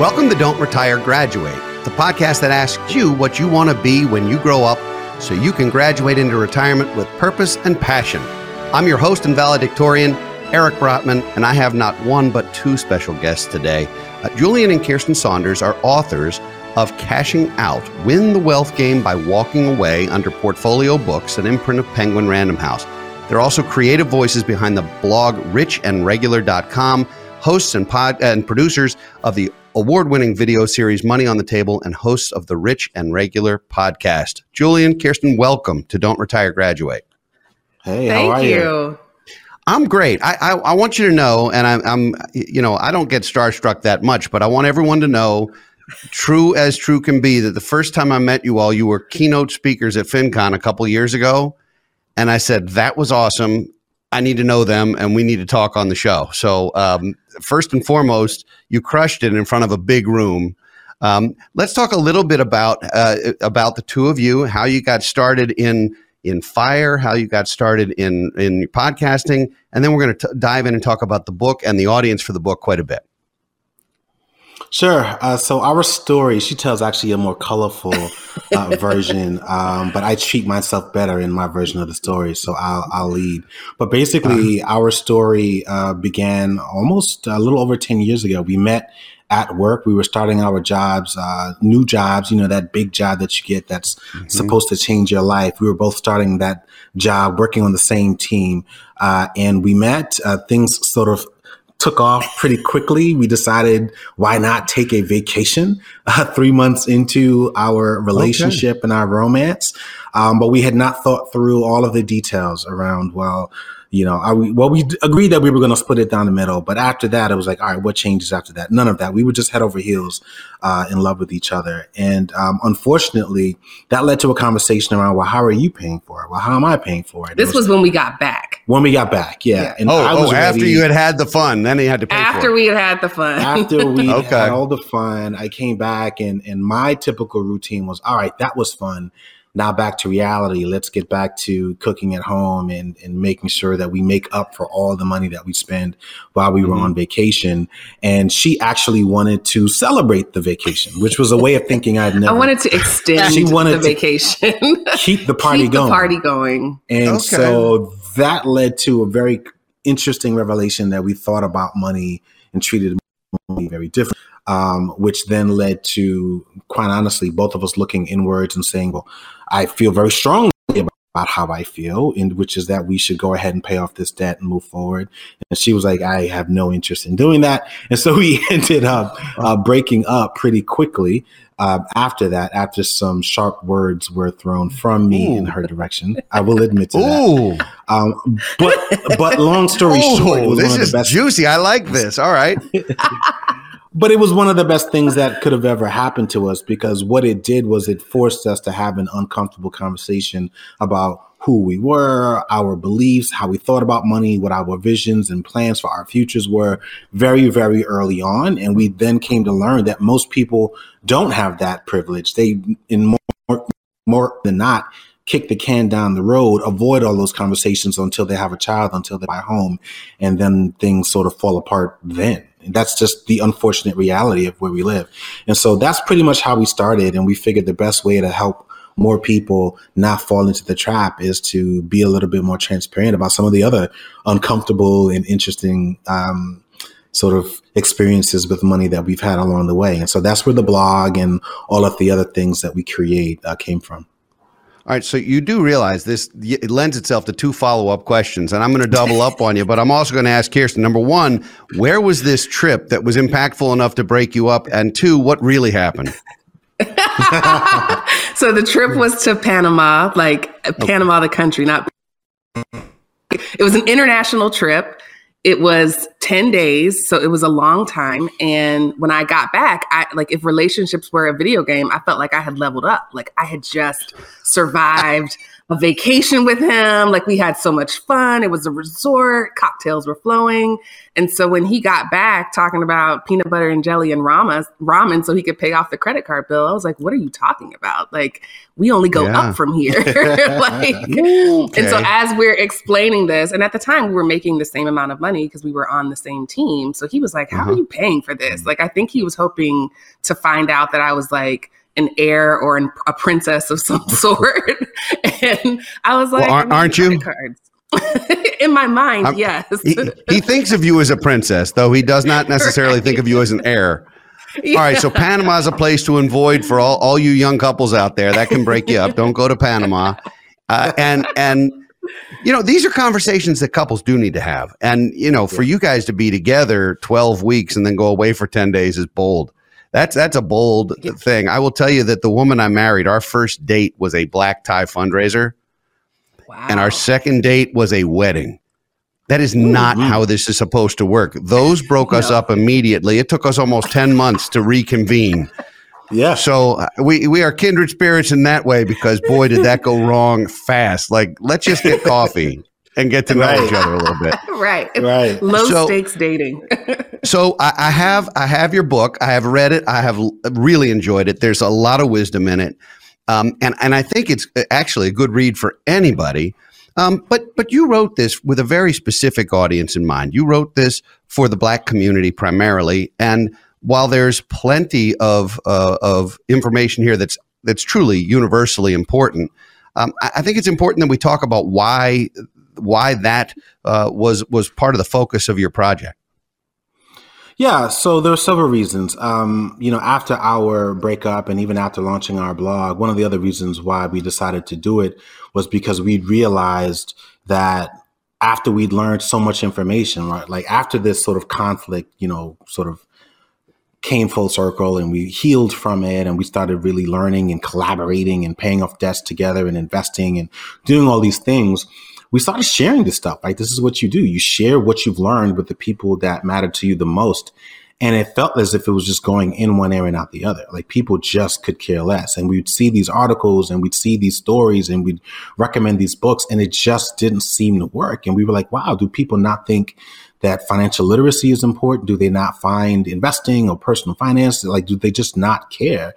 Welcome to Don't Retire, Graduate, the podcast that asks you what you want to be when you grow up so you can graduate into retirement with purpose and passion. I'm your host and valedictorian, Eric Brotman, and I have not one but two special guests today. Uh, Julien and Kiersten Saunders are authors of Cashing Out Win the Wealth Game by Walking Away under Portfolio Books, an imprint of Penguin Random House. They're also creative voices behind the blog richandregular.com, hosts and pod and producers of the award-winning video series Money on the Table and hosts of the Rich and Regular podcast. Julien, Kiersten, welcome to Don't Retire Graduate. Hey, Thank how are you. you? I'm great. I, I, I want you to know, and I'm, I'm, you know, I don't get starstruck that much, but I want everyone to know, true as true can be, that the first time I met you all, you were keynote speakers at FinCon a couple years ago, and I said that was awesome. I need to know them, and we need to talk on the show. So, um, first and foremost, you crushed it in front of a big room. Um, let's talk a little bit about uh, about the two of you, how you got started in in fire, how you got started in in podcasting, and then we're going to dive in and talk about the book and the audience for the book quite a bit. Sure. Uh, so our story, she tells actually a more colorful uh, version, um, but I treat myself better in my version of the story, so I'll, I'll lead. But basically, our story uh, began almost a little over ten years ago. We met at work. We were starting our jobs, uh, new jobs, you know, that big job that you get that's mm-hmm. supposed to change your life. We were both starting that job, working on the same team. Uh, and we met, uh, things sort of took off pretty quickly. We decided why not take a vacation uh, three months into our relationship okay. and our romance. Um, but we had not thought through all of the details around, well, you know, I, well, we agreed that we were going to split it down the middle, but after that, it was like, all right, what changes after that? None of that. We were just head over heels uh, in love with each other, and um, unfortunately, that led to a conversation around, well, how are you paying for it? Well, how am I paying for it? This it was, was, when we got back. When we got back, yeah. yeah. And oh, oh after you had had the fun, then he had to pay. After we had had the fun. after we okay. had all the fun, I came back, and and my typical routine was, all right, that was fun now back to reality. Let's get back to cooking at home and, and making sure that we make up for all the money that we spend while we were mm-hmm. on vacation. And she actually wanted to celebrate the vacation, which was a way of thinking I'd never. I wanted to extend she wanted the vacation, keep the party keep going, the party going. And okay. so that led to a very interesting revelation that we thought about money and treated money very different um, which then led to, quite honestly, both of us looking inwards and saying, well, I feel very strongly about how I feel, and which is that we should go ahead and pay off this debt and move forward. And she was like, I have no interest in doing that. And so we ended up uh, breaking up pretty quickly. Uh, after that, after some sharp words were thrown from me Ooh. in her direction, I will admit to Ooh. that. Um, but but long story Ooh, short, this is juicy. I like this. All right. but it was one of the best things that could have ever happened to us because what it did was it forced us to have an uncomfortable conversation about who we were, our beliefs, how we thought about money, what our visions and plans for our futures were very, very early on. And we then came to learn that most people don't have that privilege. They, in more, more than not, kick the can down the road, avoid all those conversations until they have a child, until they buy home, and then things sort of fall apart then. That's just the unfortunate reality of where we live. And so that's pretty much how we started. And we figured the best way to help more people not fall into the trap is to be a little bit more transparent about some of the other uncomfortable and interesting um, sort of experiences with money that we've had along the way. And so that's where the blog and all of the other things that we create uh, came from. All right, so you do realize this it lends itself to two follow up questions, and I'm going to double up on you, but I'm also going to ask Kiersten. Number one, where was this trip that was impactful enough to break you up? And two, what really happened? so the trip was to Panama, like uh, Panama, the country, not. It was an international trip it was 10 days so it was a long time and when i got back i like if relationships were a video game i felt like i had leveled up like i had just survived a vacation with him. Like we had so much fun. It was a resort, cocktails were flowing. And so when he got back talking about peanut butter and jelly and ramen, ramen so he could pay off the credit card bill, I was like, what are you talking about? Like we only go yeah. up from here. like, okay. and so as we're explaining this, and at the time we were making the same amount of money because we were on the same team. So he was like, how uh-huh. are you paying for this? Like, I think he was hoping to find out that I was like, an heir or an, a princess of some sort. and I was like, well, aren't, you? In my mind, I'm, yes. he, he, thinks of you as a princess, though he does not necessarily right. think of you as an heir. Yeah. All right, so Panama is a place to avoid for all, all you young couples out there. That can break you up. Don't go to Panama. Uh, and and you know these are conversations that couples do need to have. And you know, for you guys to be together twelve weeks and then go away for ten days is bold. That's that's a bold thing. I will tell you that the woman I married, our first date was a black tie fundraiser. Wow. And our second date was a wedding. That is not mm-hmm. how this is supposed to work. Those broke us up immediately. It took us almost 10 months to reconvene. Yeah. So uh, we we are kindred spirits in that way because boy did that go wrong fast. Like let's just get coffee and get to know right. each other a little bit. right. Right. Low so, stakes dating. so I, I, have I have your book. I have read it. I have really enjoyed it. There's a lot of wisdom in it, um, and and I think it's uh, actually a good read for anybody. Um, but but you wrote this with a very specific audience in mind. You wrote this for the black community primarily, and while there's plenty of uh, of information here that's that's truly universally important. Um, I, I think it's important that we talk about why why that uh, was was part of the focus of your project. Yeah, so there are several reasons. Um, you know, after our breakup and even after launching our blog, one of the other reasons why we decided to do it was because we realized that after we'd learned so much information, right? Like after this sort of conflict, you know, sort of came full circle and we healed from it and we started really learning and collaborating and paying off debts together and investing and doing all these things we started sharing this stuff. Right, this is what you do. You share what you've learned with the people that matter to you the most. And it felt as if it was just going in one ear and out the other. Like people just could care less. And we'd see these articles and we'd see these stories and we'd recommend these books and it just didn't seem to work. And we were like, wow, do people not think that financial literacy is important? Do they not find investing or personal finance? Like, do they just not care?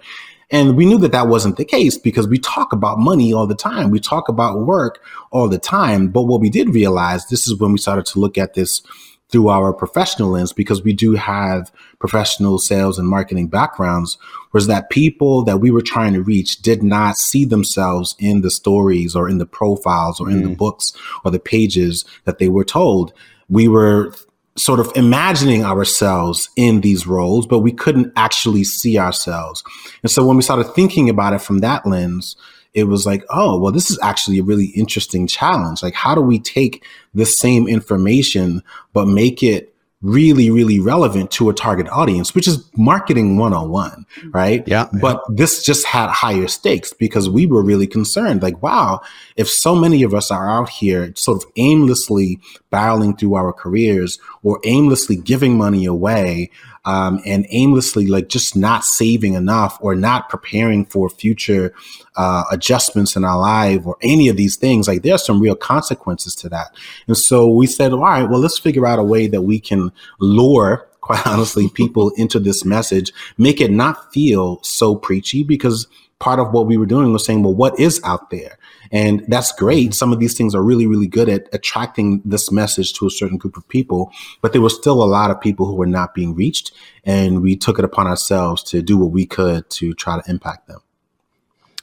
And we knew that that wasn't the case because we talk about money all the time. We talk about work all the time. But what we did realize, this is when we started to look at this through our professional lens, because we do have professional sales and marketing backgrounds, was that people that we were trying to reach did not see themselves in the stories or in the profiles or in the mm. books or the pages that they were told. We were sort of imagining ourselves in these roles, but we couldn't actually see ourselves. And so when we started thinking about it from that lens, it was like, oh, well, this is actually a really interesting challenge. Like, how do we take the same information, but make it really, really relevant to a target audience, which is marketing 101, mm-hmm. right? Yeah. But this just had higher stakes because we were really concerned like, wow, if so many of us are out here sort of aimlessly barreling through our careers or aimlessly giving money away, um, and aimlessly like just not saving enough or not preparing for future uh, adjustments in our life or any of these things, like there's some real consequences to that. And so we said, all right, well, let's figure out a way that we can lure quite honestly, people into this message, make it not feel so preachy because part of what we were doing was saying, well, what is out there? And that's great. Some of these things are really, really good at attracting this message to a certain group of people, but there were still a lot of people who were not being reached. And we took it upon ourselves to do what we could to try to impact them.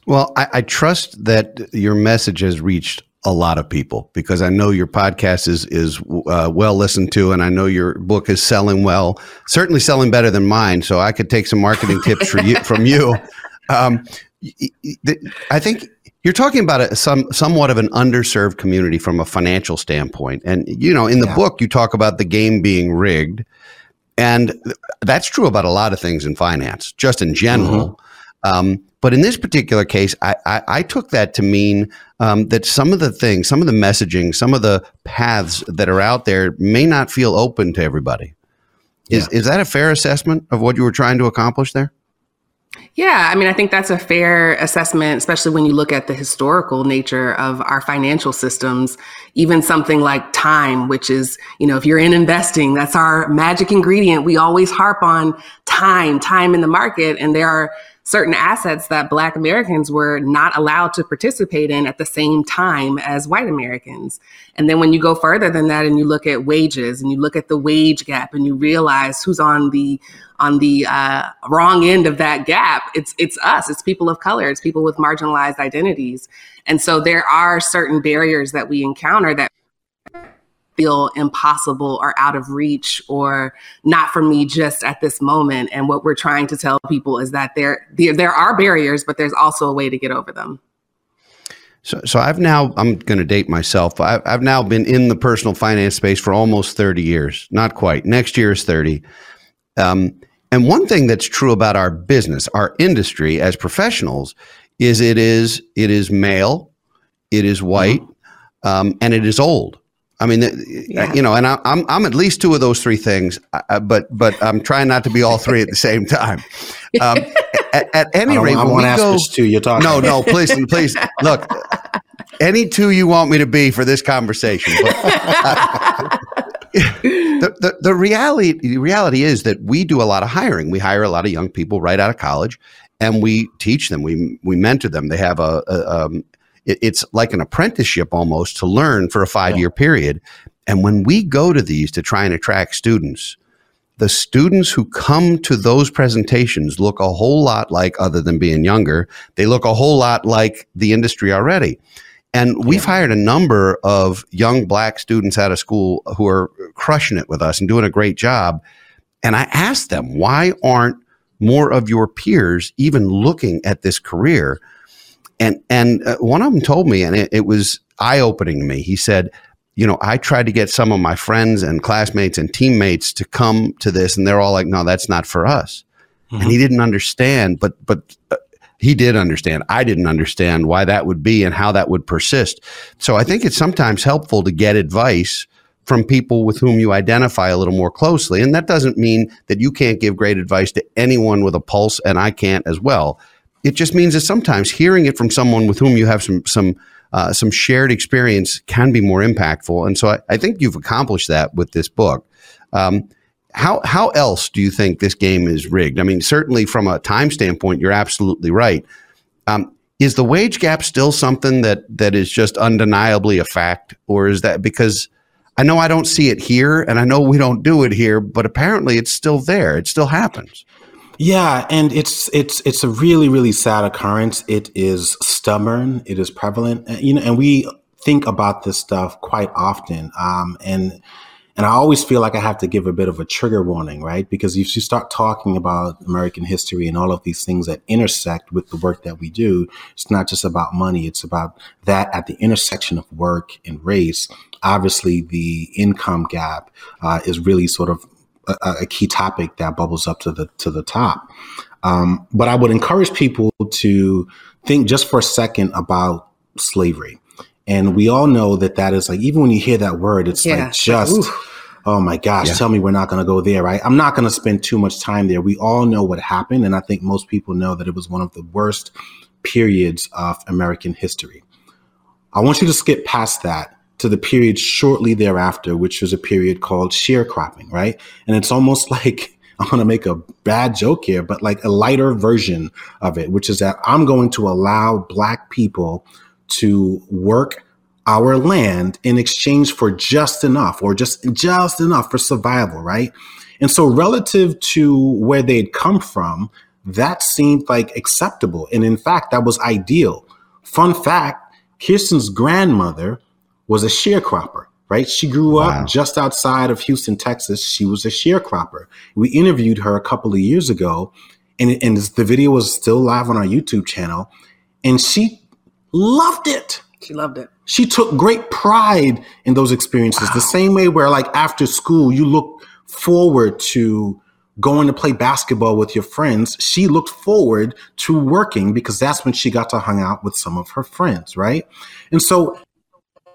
Well, I, I trust that your message has reached a lot of people because I know your podcast is is uh, well listened to, and I know your book is selling well, certainly selling better than mine. So I could take some marketing tips for you from you. Um, I think you're talking about a, some somewhat of an underserved community from a financial standpoint, and you know, in the yeah. book, you talk about the game being rigged, and that's true about a lot of things in finance, just in general. Mm-hmm. Um, but in this particular case, I, I, I took that to mean um, that some of the things, some of the messaging, some of the paths that are out there may not feel open to everybody. Is yeah. is that a fair assessment of what you were trying to accomplish there? Yeah, I mean, I think that's a fair assessment, especially when you look at the historical nature of our financial systems. Even something like time, which is, you know, if you're in investing, that's our magic ingredient. We always harp on time, time in the market. And there are certain assets that Black Americans were not allowed to participate in at the same time as white Americans. And then when you go further than that and you look at wages and you look at the wage gap and you realize who's on the on the uh, wrong end of that gap, it's it's us, it's people of color, it's people with marginalized identities. And so there are certain barriers that we encounter that feel impossible or out of reach or not for me just at this moment. And what we're trying to tell people is that there there, there are barriers, but there's also a way to get over them. So, so I've now, I'm going to date myself. I've, I've now been in the personal finance space for almost 30 years. Not quite. Next year is 30. Um, and one thing that's true about our business, our industry as professionals, is it is it is male, it is white, mm-hmm. um, and it is old. I mean, yeah. you know, and I, am I'm, I'm at least two of those three things, uh, but but I'm trying not to be all three at the same time. Um, at, at, any I rate, I won't ask go, which two you're talking. No, no, please, please look. Any two you want me to be for this conversation. But, uh, the, the, the reality the reality is that we do a lot of hiring. We hire a lot of young people right out of college, and we teach them. We we mentor them. They have a, a um, it, it's like an apprenticeship almost to learn for a five year yeah. period. And when we go to these to try and attract students, the students who come to those presentations look a whole lot like, other than being younger, they look a whole lot like the industry already. And we've yeah. hired a number of young black students out of school who are crushing it with us and doing a great job. And I asked them, why aren't more of your peers even looking at this career? And and uh, one of them told me, and it, it was eye opening to me. He said, "You know, I tried to get some of my friends and classmates and teammates to come to this, and they're all like, no, that's not for us." Mm-hmm. And he didn't understand, but but uh, he did understand. I didn't understand why that would be and how that would persist. So I think it's sometimes helpful to get advice from people with whom you identify a little more closely. And that doesn't mean that you can't give great advice to anyone with a pulse, and I can't as well. It just means that sometimes hearing it from someone with whom you have some some uh, some shared experience can be more impactful. And so I, I think you've accomplished that with this book. Um, how how else do you think this game is rigged? I mean, certainly from a time standpoint, you're absolutely right. Um, is the wage gap still something that that is just undeniably a fact, or is that because I know I don't see it here, and I know we don't do it here, but apparently it's still there. It still happens. Yeah, and it's it's it's a really really sad occurrence. It is stubborn. It is prevalent. And, You know, and we think about this stuff quite often. Um, and and I always feel like I have to give a bit of a trigger warning, right? Because if you start talking about American history and all of these things that intersect with the work that we do, it's not just about money. It's about that at the intersection of work and race. Obviously, the income gap uh, is really sort of a, a, key topic that bubbles up to the to the top. Um, but I would encourage people to think just for a second about slavery. And we all know that that is like, even when you hear that word, it's yeah. like just, oh my gosh, yeah. tell me we're not going to go there, right? I'm not going to spend too much time there. We all know what happened. And I think most people know that it was one of the worst periods of American history. I want you to skip past that to the period shortly thereafter, which was a period called sharecropping, right? And it's almost like, I'm going to make a bad joke here, but like a lighter version of it, which is that I'm going to allow Black people to work our land in exchange for just enough or just just enough for survival, right? And so relative to where they'd come from, that seemed like acceptable. And in fact, that was ideal. Fun fact, Kiersten's grandmother was a sharecropper, right? She grew wow. up just outside of Houston, Texas. She was a sharecropper. We interviewed her a couple of years ago and, and the video was still live on our YouTube channel. And she loved it. She loved it. She took great pride in those experiences. Wow. The same way where like after school you look forward to going to play basketball with your friends, she looked forward to working because that's when she got to hang out with some of her friends, right? And so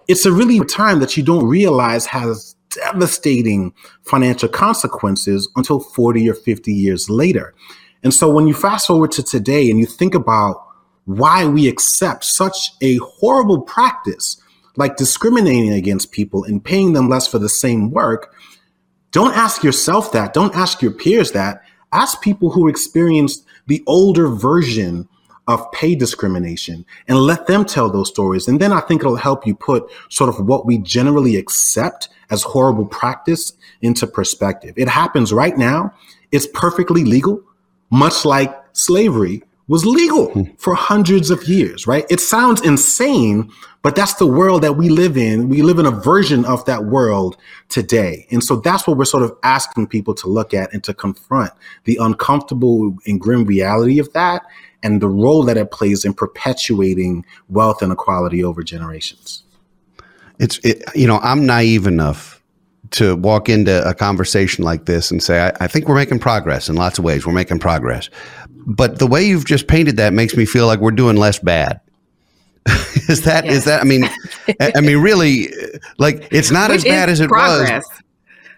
it's a really time that you don't realize has devastating financial consequences until 40 or 50 years later. And so when you fast forward to today and you think about why we accept such a horrible practice like discriminating against people and paying them less for the same work, don't ask yourself that. Don't ask your peers that. Ask people who experienced the older version of pay discrimination and let them tell those stories. And then I think it'll help you put sort of what we generally accept as horrible practice into perspective. It happens right now. It's perfectly legal, much like slavery was legal hmm. for hundreds of years, right? It sounds insane, but that's the world that we live in. We live in a version of that world today. And so that's what we're sort of asking people to look at and to confront the uncomfortable and grim reality of that and the role that it plays in perpetuating wealth inequality over generations. It's, it, you know, I'm naive enough to walk into a conversation like this and say, I, I, think we're making progress in lots of ways. We're making progress. But the way you've just painted that makes me feel like we're doing less bad. is that yes. is that I mean I mean really like it's not Which as bad as it progress. was.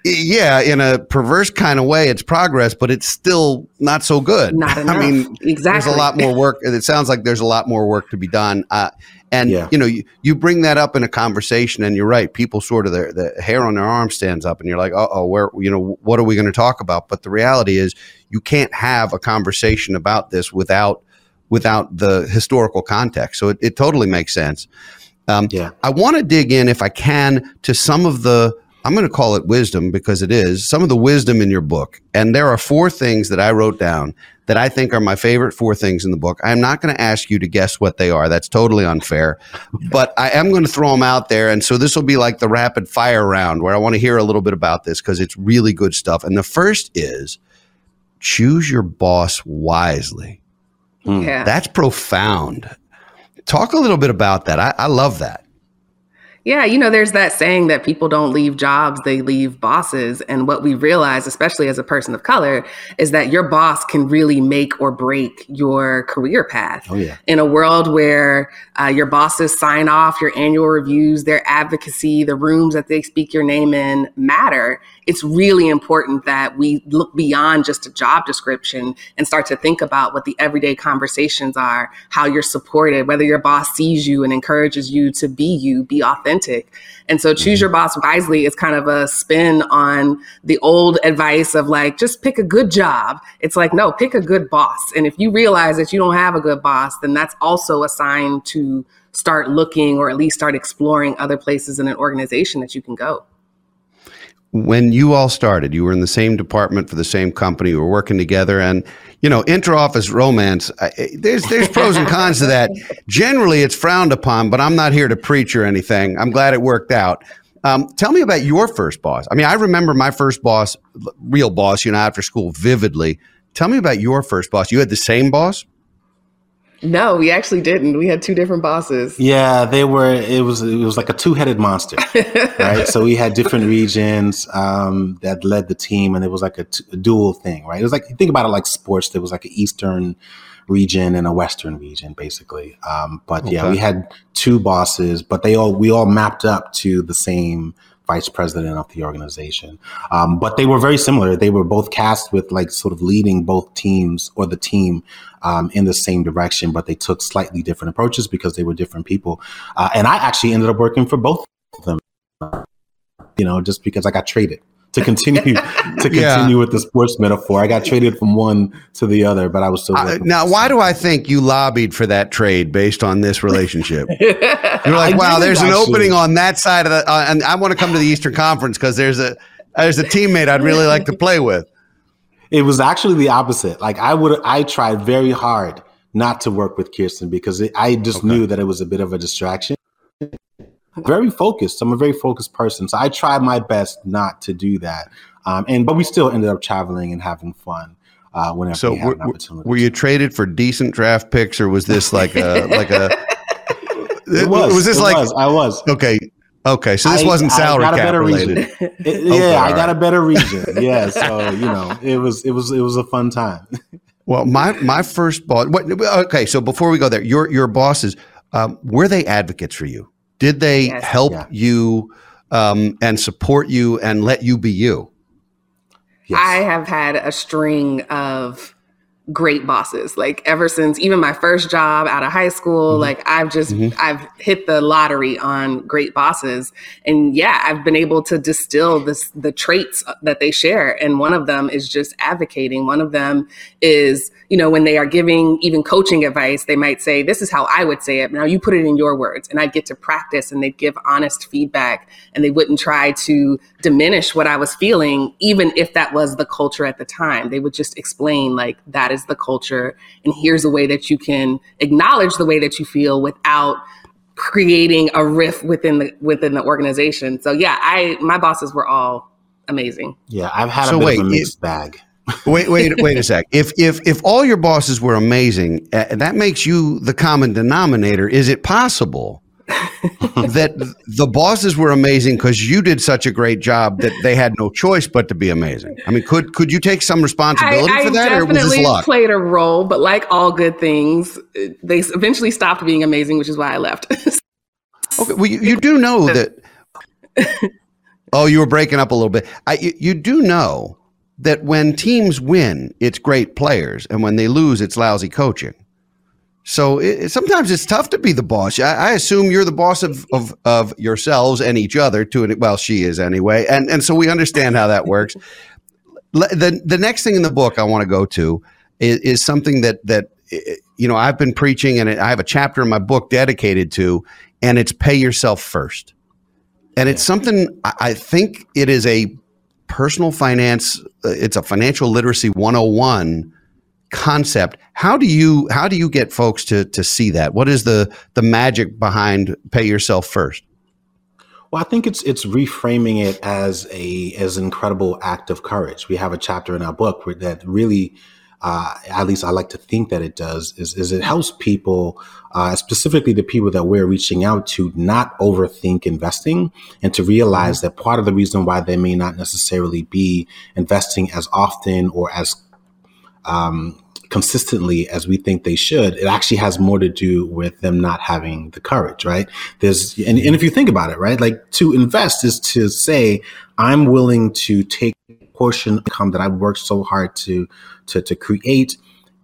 Yeah, in a perverse kind of way, it's progress, but it's still not so good. Not enough. I mean, exactly. There's a lot more work. It sounds like there's a lot more work to be done. Uh, and yeah. you know, you, you bring that up in a conversation, and you're right. People sort of their the hair on their arm stands up, and you're like, uh oh, where you know, what are we going to talk about? But the reality is, you can't have a conversation about this without without the historical context. So it, it totally makes sense. Um, yeah. I want to dig in, if I can, to some of the I'm going to call it wisdom because it is some of the wisdom in your book. And there are four things that I wrote down that I think are my favorite four things in the book. I'm not going to ask you to guess what they are. That's totally unfair. But I am going to throw them out there. And so this will be like the rapid fire round where I want to hear a little bit about this because it's really good stuff. And the first is choose your boss wisely. Hmm. Yeah. That's profound. Talk a little bit about that. I, I love that. Yeah, you know, there's that saying that people don't leave jobs, they leave bosses. And what we realize, especially as a person of color, is that your boss can really make or break your career path. Oh, yeah. In a world where uh, your bosses sign off your annual reviews, their advocacy, the rooms that they speak your name in matter, it's really important that we look beyond just a job description and start to think about what the everyday conversations are, how you're supported, whether your boss sees you and encourages you to be you, be authentic. And so choose mm-hmm. your boss wisely is kind of a spin on the old advice of like, just pick a good job. It's like, no, pick a good boss. And if you realize that you don't have a good boss, then that's also a sign to start looking or at least start exploring other places in an organization that you can go when you all started, you were in the same department for the same company, you were working together, and you know, inter-office romance. there's there's pros and cons to that. Generally, it's frowned upon, but I'm not here to preach or anything. I'm glad it worked out. Um, tell me about your first boss. I mean, I remember my first boss, real boss, you know, after school vividly. Tell me about your first boss. You had the same boss? No, we actually didn't. We had two different bosses. Yeah, they were. It was it was like a two headed monster, right? so we had different regions um, that led the team, and it was like a, t- a dual thing, right? It was like think about it like sports. There was like an eastern region and a western region, basically. Um, but okay. yeah, we had two bosses, but they all we all mapped up to the same vice president of the organization. Um, but they were very similar. They were both cast with like sort of leading both teams or the team um, in the same direction, but they took slightly different approaches because they were different people. Uh, and I actually ended up working for both of them, you know, just because I got traded to continue to continue yeah. with the sports metaphor. I got traded from one to the other, but I was still. Uh, now, why do I think you lobbied for that trade based on this relationship? You're like, wow, there's an opening on that side of the, uh, and I want to come to the Eastern Conference because there's a there's a teammate I'd really like to play with. It was actually the opposite. Like I would, I tried very hard not to work with Kiersten because it, I just okay. knew that it was a bit of a distraction very focused. I'm a very focused person, so I tried my best not to do that. Um, and but we still ended up traveling and having fun. Uh, whenever so we had were, were you traded for decent draft picks, or was this like a like a? It was. Was this like? Was, I was okay. Okay, so this I, wasn't salary I got a better related. Region. It, yeah, okay, I got right. a better region. Yeah, so you know, it was it was it was a fun time. well, my my first boss. What, okay, so before we go there, your your bosses um, were they advocates for you? Did they yes. help yeah. you um, and support you and let you be you? Yes. I have had a string of great bosses. Like ever since even my first job out of high school, mm-hmm. like I've just mm-hmm. I've hit the lottery on great bosses. And yeah, I've been able to distill this the traits that they share and one of them is just advocating. One of them is, you know, when they are giving even coaching advice, they might say, "This is how I would say it. Now you put it in your words." And I'd get to practice and they'd give honest feedback and they wouldn't try to diminish what I was feeling even if that was the culture at the time. They would just explain like that is the culture and here's a way that you can acknowledge the way that you feel without creating a rift within the within the organization. So yeah, I my bosses were all amazing. Yeah, I've had so a bit wait, of a mixed it, bag. wait, wait, wait a sec. If if if all your bosses were amazing, uh, that makes you the common denominator. Is it possible that the bosses were amazing because you did such a great job that they had no choice but to be amazing. I mean, could could you take some responsibility I, for that, or was this luck? Played a role, but like all good things, they eventually stopped being amazing, which is why I left. okay, well, you, you do know that. oh, you were breaking up a little bit. I, you, you do know that when teams win, it's great players, and when they lose, it's lousy coaching. So it, sometimes it's tough to be the boss. I, I, assume you're the boss of, of, of yourselves and each other. To an, well, she is anyway, and and so we understand how that works. the The next thing in the book I want to go to is, is something that that you know I've been preaching, and I have a chapter in my book dedicated to, and it's pay yourself first. And it's something I think it is a personal finance. Uh, it's a financial literacy 101 concept. How do you how do you get folks to to see that? What is the the magic behind pay yourself first? Well, I think it's it's reframing it as a as an incredible act of courage. We have a chapter in our book that really, uh, at least I like to think that it does, is, is it helps people, uh, specifically the people that we're reaching out to, not overthink investing and to realize mm-hmm. that part of the reason why they may not necessarily be investing as often or as um, consistently as we think they should, it actually has more to do with them not having the courage, right? There's, and, and if you think about it, right, like to invest is to say, I'm willing to take a portion of income that I've worked so hard to, to, to create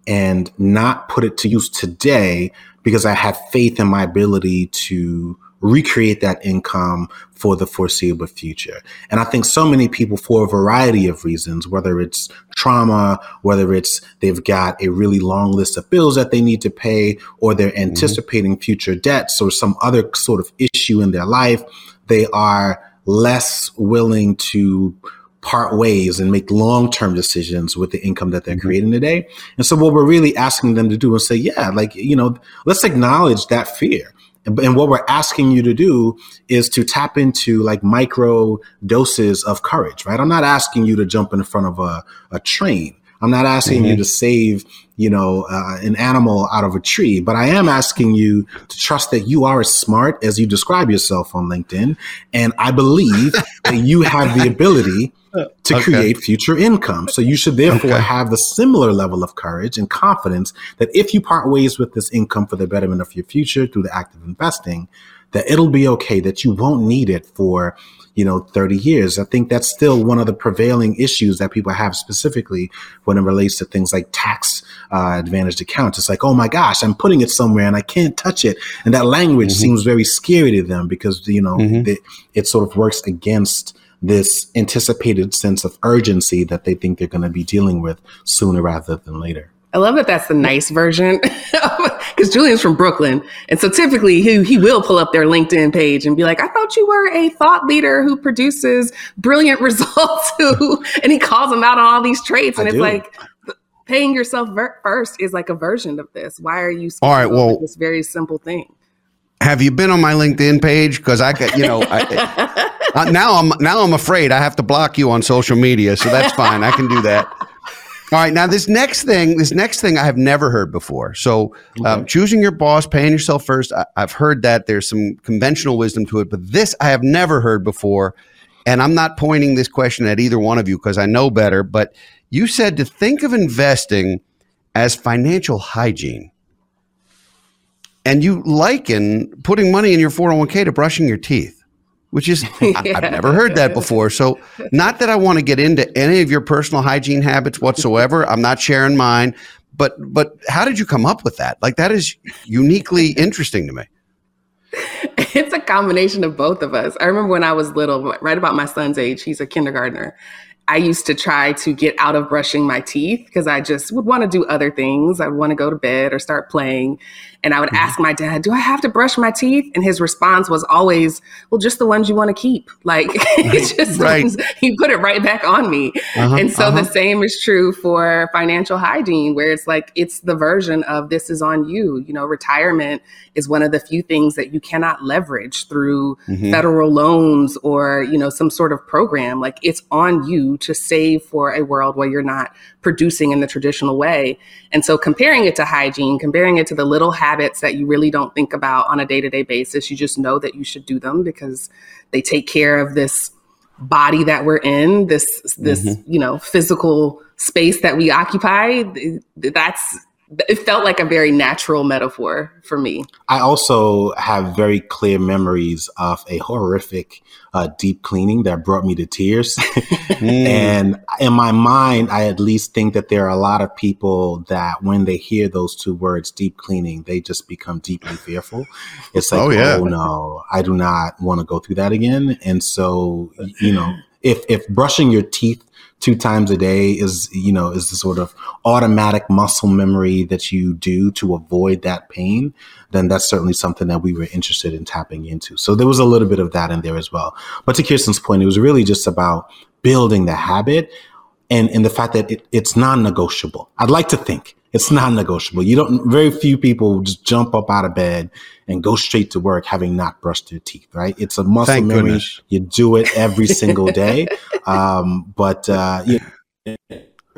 and not put it to use today because I have faith in my ability to recreate that income for the foreseeable future. And I think so many people, for a variety of reasons, whether it's trauma, whether it's they've got a really long list of bills that they need to pay, or they're mm-hmm. anticipating mm-hmm. future debts or some other sort of issue in their life, they are less willing to part ways and make long-term decisions with the income that they're mm-hmm. creating today. And so what we're really asking them to do is say, yeah, like, you know, let's acknowledge that fear. And what we're asking you to do is to tap into like micro doses of courage, right? I'm not asking you to jump in front of a, a train. I'm not asking mm-hmm. you to save, you know, uh, an animal out of a tree, but I am asking you to trust that you are as smart as you describe yourself on LinkedIn. And I believe that you have the ability to okay. create future income. So you should therefore okay. have the similar level of courage and confidence that if you part ways with this income for the betterment of your future through the act of investing, that it'll be okay, that you won't need it for, you know, 30 years. I think that's still one of the prevailing issues that people have specifically when it relates to things like tax uh, advantaged accounts. It's like, oh my gosh, I'm putting it somewhere and I can't touch it. And that language mm-hmm. seems very scary to them because, you know, mm-hmm. it, it sort of works against this anticipated sense of urgency that they think they're going to be dealing with sooner rather than later. I love that that's the nice version because Julien's from Brooklyn. And so typically he, he will pull up their LinkedIn page and be like, I thought you were a thought leader who produces brilliant results. Who, and he calls them out on all these traits. And I it's do. like, paying yourself ver- first is like a version of this. Why are you all right? Well, this very simple thing. Have you been on my LinkedIn page? Because I got, you know, I, uh, now I'm now I'm afraid I have to block you on social media, so that's fine. I can do that. All right, now this next thing, this next thing I have never heard before. So, um, choosing your boss, paying yourself first. I, I've heard that there's some conventional wisdom to it, but this I have never heard before. And I'm not pointing this question at either one of you because I know better. But you said to think of investing as financial hygiene, and you liken putting money in your 401k to brushing your teeth which is yeah. I, have never heard that before. So, not that I want to get into any of your personal hygiene habits whatsoever. I'm not sharing mine, but but how did you come up with that? Like that is uniquely interesting to me. It's a combination of both of us. I remember when I was little, right about my son's age, he's a kindergartner. I used to try to get out of brushing my teeth because I just would want to do other things. I would want to go to bed or start playing. And I would mm-hmm. ask my dad, Do I have to brush my teeth? And his response was always, Well, just the ones you want to keep. Like, just right. he put it right back on me. Uh-huh, and so uh-huh. the same is true for financial hygiene, where it's like, it's the version of this is on you. You know, retirement is one of the few things that you cannot leverage through mm-hmm. federal loans or, you know, some sort of program. Like, it's on you to save for a world where you're not producing in the traditional way. And so comparing it to hygiene, comparing it to the little habits that you really don't think about on a day to day basis, you just know that you should do them because they take care of this body that we're in, this, this, mm-hmm. you know, physical space that we occupy. That's it felt like a very natural metaphor for me. I also have very clear memories of a horrific uh, deep cleaning that brought me to tears. mm. And in my mind, I at least think that there are a lot of people that when they hear those two words, deep cleaning, they just become deeply fearful. It's like, oh, yeah. oh no, I do not want to go through that again. And so, you know, if if brushing your teeth two times a day is you know is the sort of automatic muscle memory that you do to avoid that pain then that's certainly something that we were interested in tapping into. So there was a little bit of that in there as well. But to kiersten's point it was really just about building the habit and and the fact that it, it's non-negotiable. I'd like to think it's non-negotiable. You don't. Very few people just jump up out of bed and go straight to work having not brushed their teeth. Right? It's a muscle Thank memory. Goodness. You do it every single day. Um, but uh, you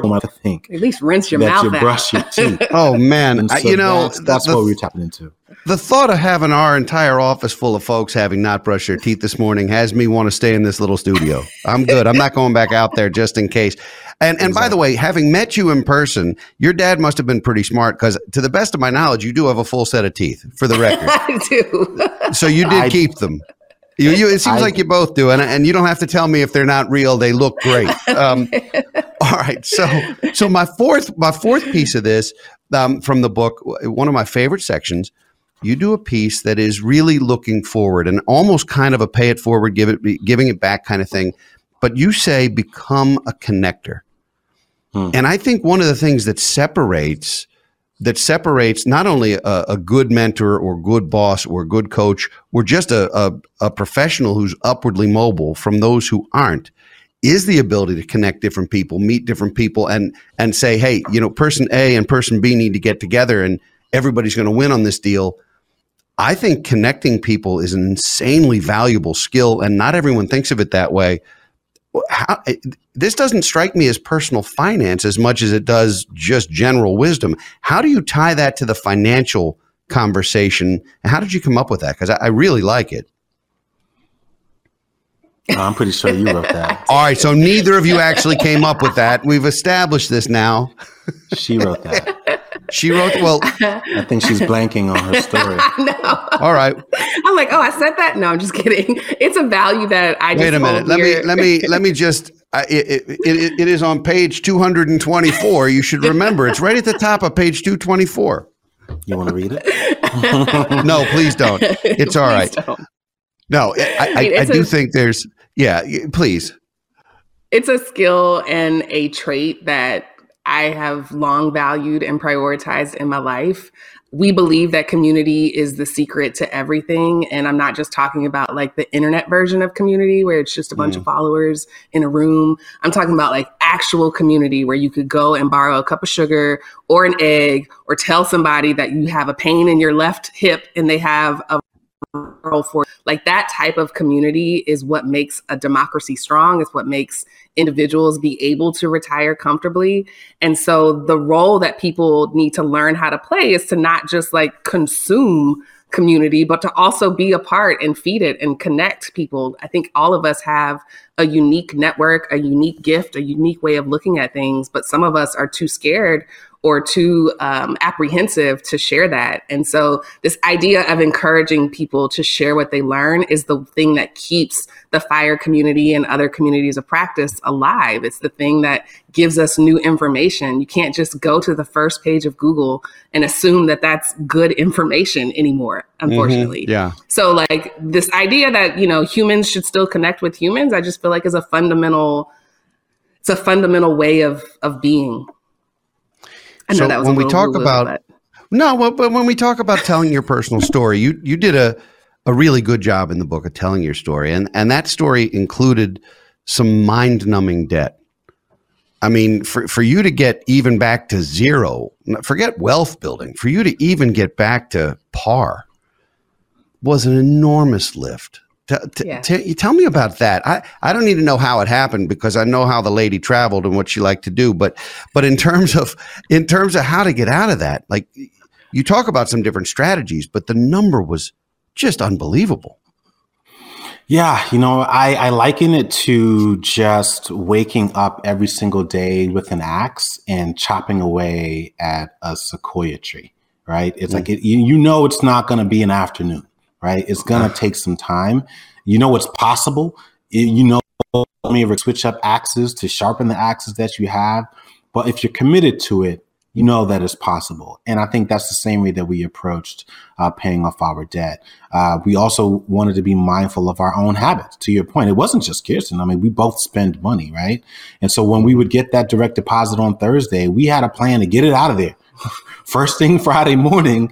I think at least rinse your that mouth. You brush your teeth. oh man, so you know that's, that's the, what we're tapping into. The thought of having our entire office full of folks having not brushed their teeth this morning has me want to stay in this little studio. I'm good. I'm not going back out there just in case. And and by the way, having met you in person, your dad must have been pretty smart because, to the best of my knowledge, you do have a full set of teeth. For the record, I do. so you did I, keep them. You, you, it seems I, like you both do, and and you don't have to tell me if they're not real. They look great. Um, all right, so so my fourth my fourth piece of this um, from the book, one of my favorite sections. You do a piece that is really looking forward and almost kind of a pay it forward, give it giving it back kind of thing. But you say become a connector. Hmm. And I think one of the things that separates that separates not only a, a, good mentor or good boss or good coach or just a, a, a, professional who's upwardly mobile from those who aren't is the ability to connect different people, meet different people, and and say, hey, you know, person A and person B need to get together, and everybody's going to win on this deal. I think connecting people is an insanely valuable skill, and not everyone thinks of it that way how, this doesn't strike me as personal finance as much as it does just general wisdom. How do you tie that to the financial conversation? And how did you come up with that? Because I, I really like it. I'm pretty sure you wrote that. All right, so neither of you actually came up with that. We've established this now. She wrote that. She wrote well. I think she's blanking on her story. no. All right. I'm like, oh, I said that. No, I'm just kidding. It's a value that I wait a minute. Let me let me let me just. Uh, it, it, it, it is on page 224. You should remember it's right at the top of page 224. You want to read it? no, please don't. It's all right. Don't. No, I, I, I, I do a, think there's. Yeah, please. It's a skill and a trait that I have long valued and prioritized in my life. We believe that community is the secret to everything. And I'm not just talking about like the internet version of community where it's just a bunch mm. of followers in a room. I'm talking about like actual community where you could go and borrow a cup of sugar or an egg or tell somebody that you have a pain in your left hip and they have a for like that type of community is what makes a democracy strong it's what makes individuals be able to retire comfortably. And so the role that people need to learn how to play is to not just like consume community but to also be a part and feed it and connect people. I think all of us have a unique network a unique gift a unique way of looking at things but some of us are too scared or too um, apprehensive to share that. And so, this idea of encouraging people to share what they learn is the thing that keeps the fire community and other communities of practice alive. It's the thing that gives us new information. You can't just go to the first page of Google and assume that that's good information anymore, mm-hmm. unfortunately. Mm-hmm. Yeah. So, like, this idea that, you know, humans should still connect with humans, I just feel like is a fundamental. It's a fundamental way of of being. I know so that was when we talk about but. no, well, but when we talk about telling your personal story, you you did a a really good job in the book of telling your story. And, and that story included some mind numbing debt. I mean, for, for you to get even back to zero, forget wealth building, for you to even get back to par was an enormous lift. T- t- yeah. t- tell me about that. I, I don't need to know how it happened because I know how the lady traveled and what she liked to do. But but in terms of in terms of how to get out of that, like you talk about some different strategies, but the number was just unbelievable. Yeah, you know, I, I liken it to just waking up every single day with an axe and chopping away at a sequoia tree, right? It's mm. like, it, you, you know, it's not going to be an afternoon, right? It's going to take some time. You know, it's possible. You know, may switch up axes to sharpen the axes that you have. But if you're committed to it, you know that is possible. And I think that's the same way that we approached uh, paying off our debt. Uh, we also wanted to be mindful of our own habits. To your point, it wasn't just Kiersten. I mean, we both spend money, right? And so when we would get that direct deposit on Thursday, we had a plan to get it out of there first thing Friday morning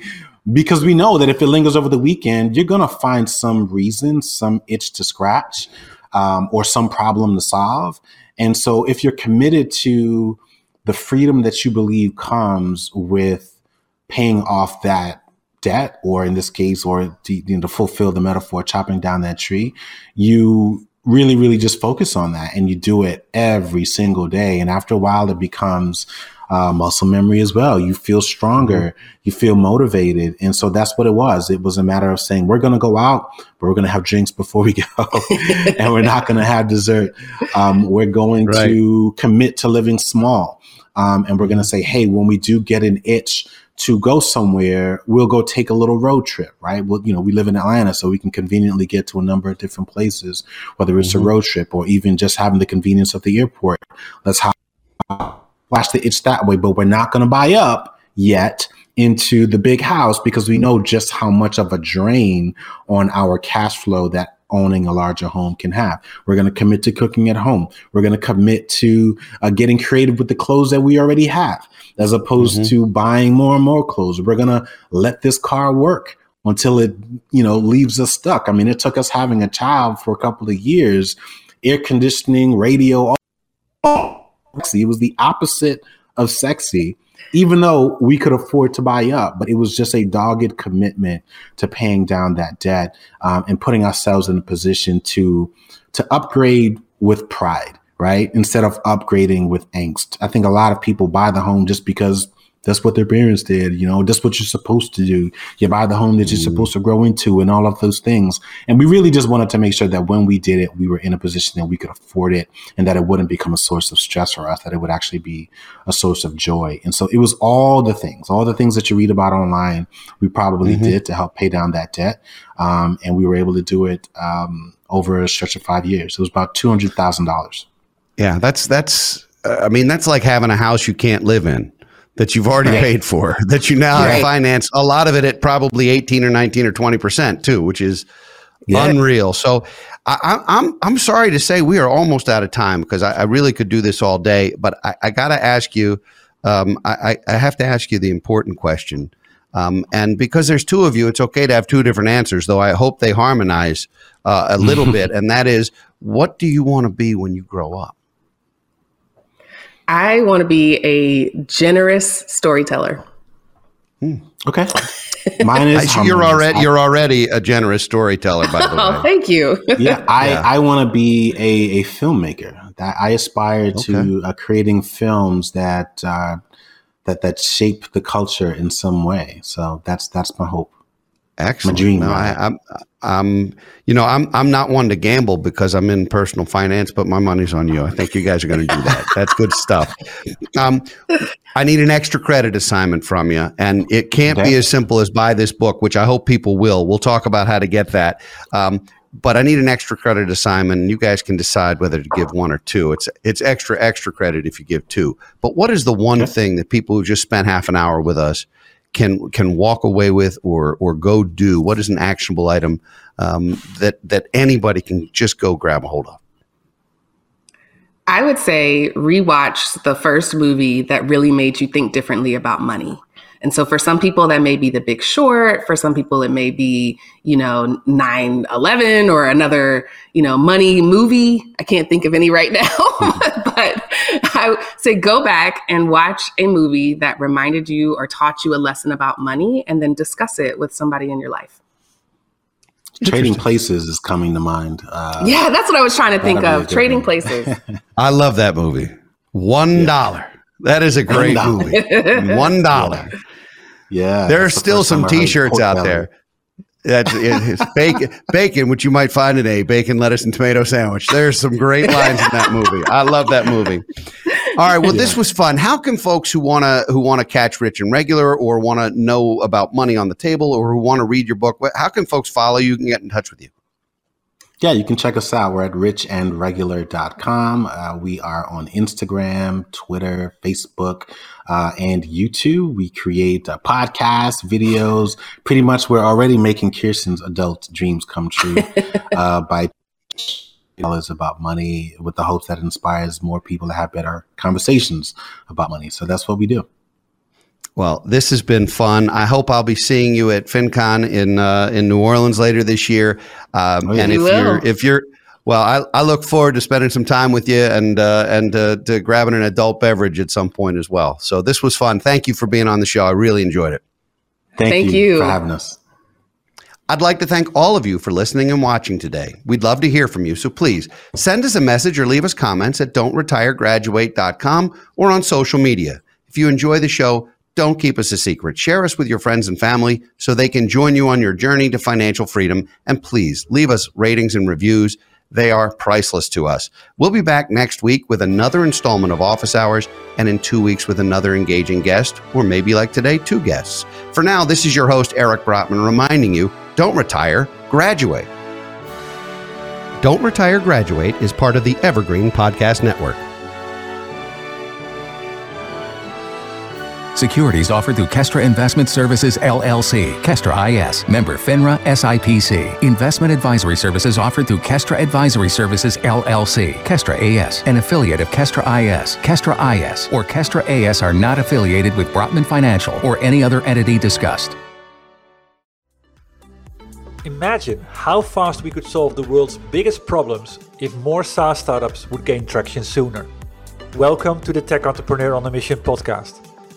because we know that if it lingers over the weekend, you're going to find some reason, some itch to scratch, um, or some problem to solve. And so if you're committed to the freedom that you believe comes with paying off that debt, or in this case, or to, you know, to fulfill the metaphor, chopping down that tree, you really, really just focus on that and you do it every single day. And after a while, it becomes uh, muscle memory as well. You feel stronger, mm-hmm. you feel motivated. And so that's what it was. It was a matter of saying, we're going to go out, but we're going to have drinks before we go, and we're not going to have dessert. Um, we're going right. to commit to living small. Um, and we're going to say, hey, when we do get an itch to go somewhere, we'll go take a little road trip, right? Well, you know, we live in Atlanta, so we can conveniently get to a number of different places, whether it's mm-hmm. a road trip or even just having the convenience of the airport. Let's watch the itch that way, but we're not going to buy up yet into the big house because we know just how much of a drain on our cash flow that owning a larger home can have. We're going to commit to cooking at home. We're going to commit to uh, getting creative with the clothes that we already have, as opposed mm-hmm. to buying more and more clothes. We're going to let this car work until it, you know, leaves us stuck. I mean, it took us having a child for a couple of years, air conditioning, radio. All, it was the opposite of sexy even though we could afford to buy up, but it was just a dogged commitment to paying down that debt um, and putting ourselves in a position to to upgrade with pride, right? Instead of upgrading with angst. I think a lot of people buy the home just because that's what their parents did. You know, that's what you're supposed to do. You buy the home that you're mm. supposed to grow into and all of those things. And we really just wanted to make sure that when we did it, we were in a position that we could afford it and that it wouldn't become a source of stress for us, that it would actually be a source of joy. And so it was all the things, all the things that you read about online, we probably mm-hmm. did to help pay down that debt. Um, and we were able to do it um, over a stretch of five years. It was about $200,000. Yeah, that's, that's, uh, I mean, that's like having a house you can't live in that you've already right. paid for that you now right. finance a lot of it at probably 18 or 19 or 20 percent too which is yeah. unreal so I, am I'm, I'm sorry to say we are almost out of time because I, I really could do this all day but i, I got to ask you um, I, I have to ask you the important question um, and because there's two of you it's okay to have two different answers though i hope they harmonize uh, a little bit and that is what do you want to be when you grow up I want to be a generous storyteller. Hmm. Okay. Mine is you're already you're already a generous storyteller by the way. oh, thank you. yeah, I yeah. I want to be a, a filmmaker. That I aspire okay. to uh, creating films that uh, that that shape the culture in some way. So that's that's my hope. Excellent. My dream. No, I, I'm, I'm, you know, I'm, I'm not one to gamble because I'm in personal finance, but my money's on you. I think you guys are going to do that. That's good stuff. Um, I need an extra credit assignment from you, and it can't okay. be as simple as buy this book, which I hope people will. We'll talk about how to get that. Um, but I need an extra credit assignment. and You guys can decide whether to give one or two. It's it's extra extra credit if you give two. But what is the one okay. thing that people who just spent half an hour with us can can walk away with or or go do? What is an actionable item um, that that anybody can just go grab a hold of? I would say rewatch the first movie that really made you think differently about money. And so for some people, that may be The Big Short. For some people, it may be, you know, 9 11 or another, you know, money movie. I can't think of any right now. but I say go back and watch a movie that reminded you or taught you a lesson about money and then discuss it with somebody in your life. Trading Places is coming to mind. Uh, yeah, that's what I was trying to think of. Trading Places. I love that movie. One dollar. Yeah. That is a great movie. One dollar. Yeah. There are still some T-shirts out belly. there. That's it's bacon, bacon, which you might find in a bacon, lettuce, and tomato sandwich. There's some great lines in that movie. I love that movie. All right, well, yeah. this was fun. How can folks who wanna who wanna catch Rich and Regular, or want to know about money on the table, or who want to read your book, how can folks follow you and get in touch with you? Yeah, you can check us out. We're at richandregular.com. Uh, we are on Instagram, Twitter, Facebook, uh, and YouTube. We create uh, podcasts, videos. Pretty much, we're already making Kiersten's adult dreams come true uh, by dollars about money with the hopes that inspires more people to have better conversations about money. So that's what we do. Well, this has been fun. I hope I'll be seeing you at FinCon in uh, in New Orleans later this year. Um, oh, and if you're if you're well, I, I look forward to spending some time with you and uh, and uh, to grabbing an adult beverage at some point as well. So this was fun. Thank you for being on the show. I really enjoyed it. Thank, Thank you, you for having us. I'd like to thank all of you for listening and watching today. We'd love to hear from you, so please send us a message or leave us comments at don'tretiregraduate.com or on social media. If you enjoy the show, don't keep us a secret. Share us with your friends and family so they can join you on your journey to financial freedom. And please leave us ratings and reviews. They are priceless to us. We'll be back next week with another installment of Office Hours and in two weeks with another engaging guest, or maybe like today, two guests. For now, this is your host, Eric Brotman, reminding you don't retire, graduate. Don't Retire Graduate is part of the Evergreen Podcast Network. Securities offered through Kestra Investment Services LLC, Kestra IS, member FINRA SIPC. Investment advisory services offered through Kestra Advisory Services LLC, Kestra AS, an affiliate of Kestra IS. Kestra IS or Kestra AS are not affiliated with Brotman Financial or any other entity discussed. Imagine how fast we could solve the world's biggest problems if more SaaS startups would gain traction sooner. Welcome to the Tech Entrepreneur on a Mission podcast.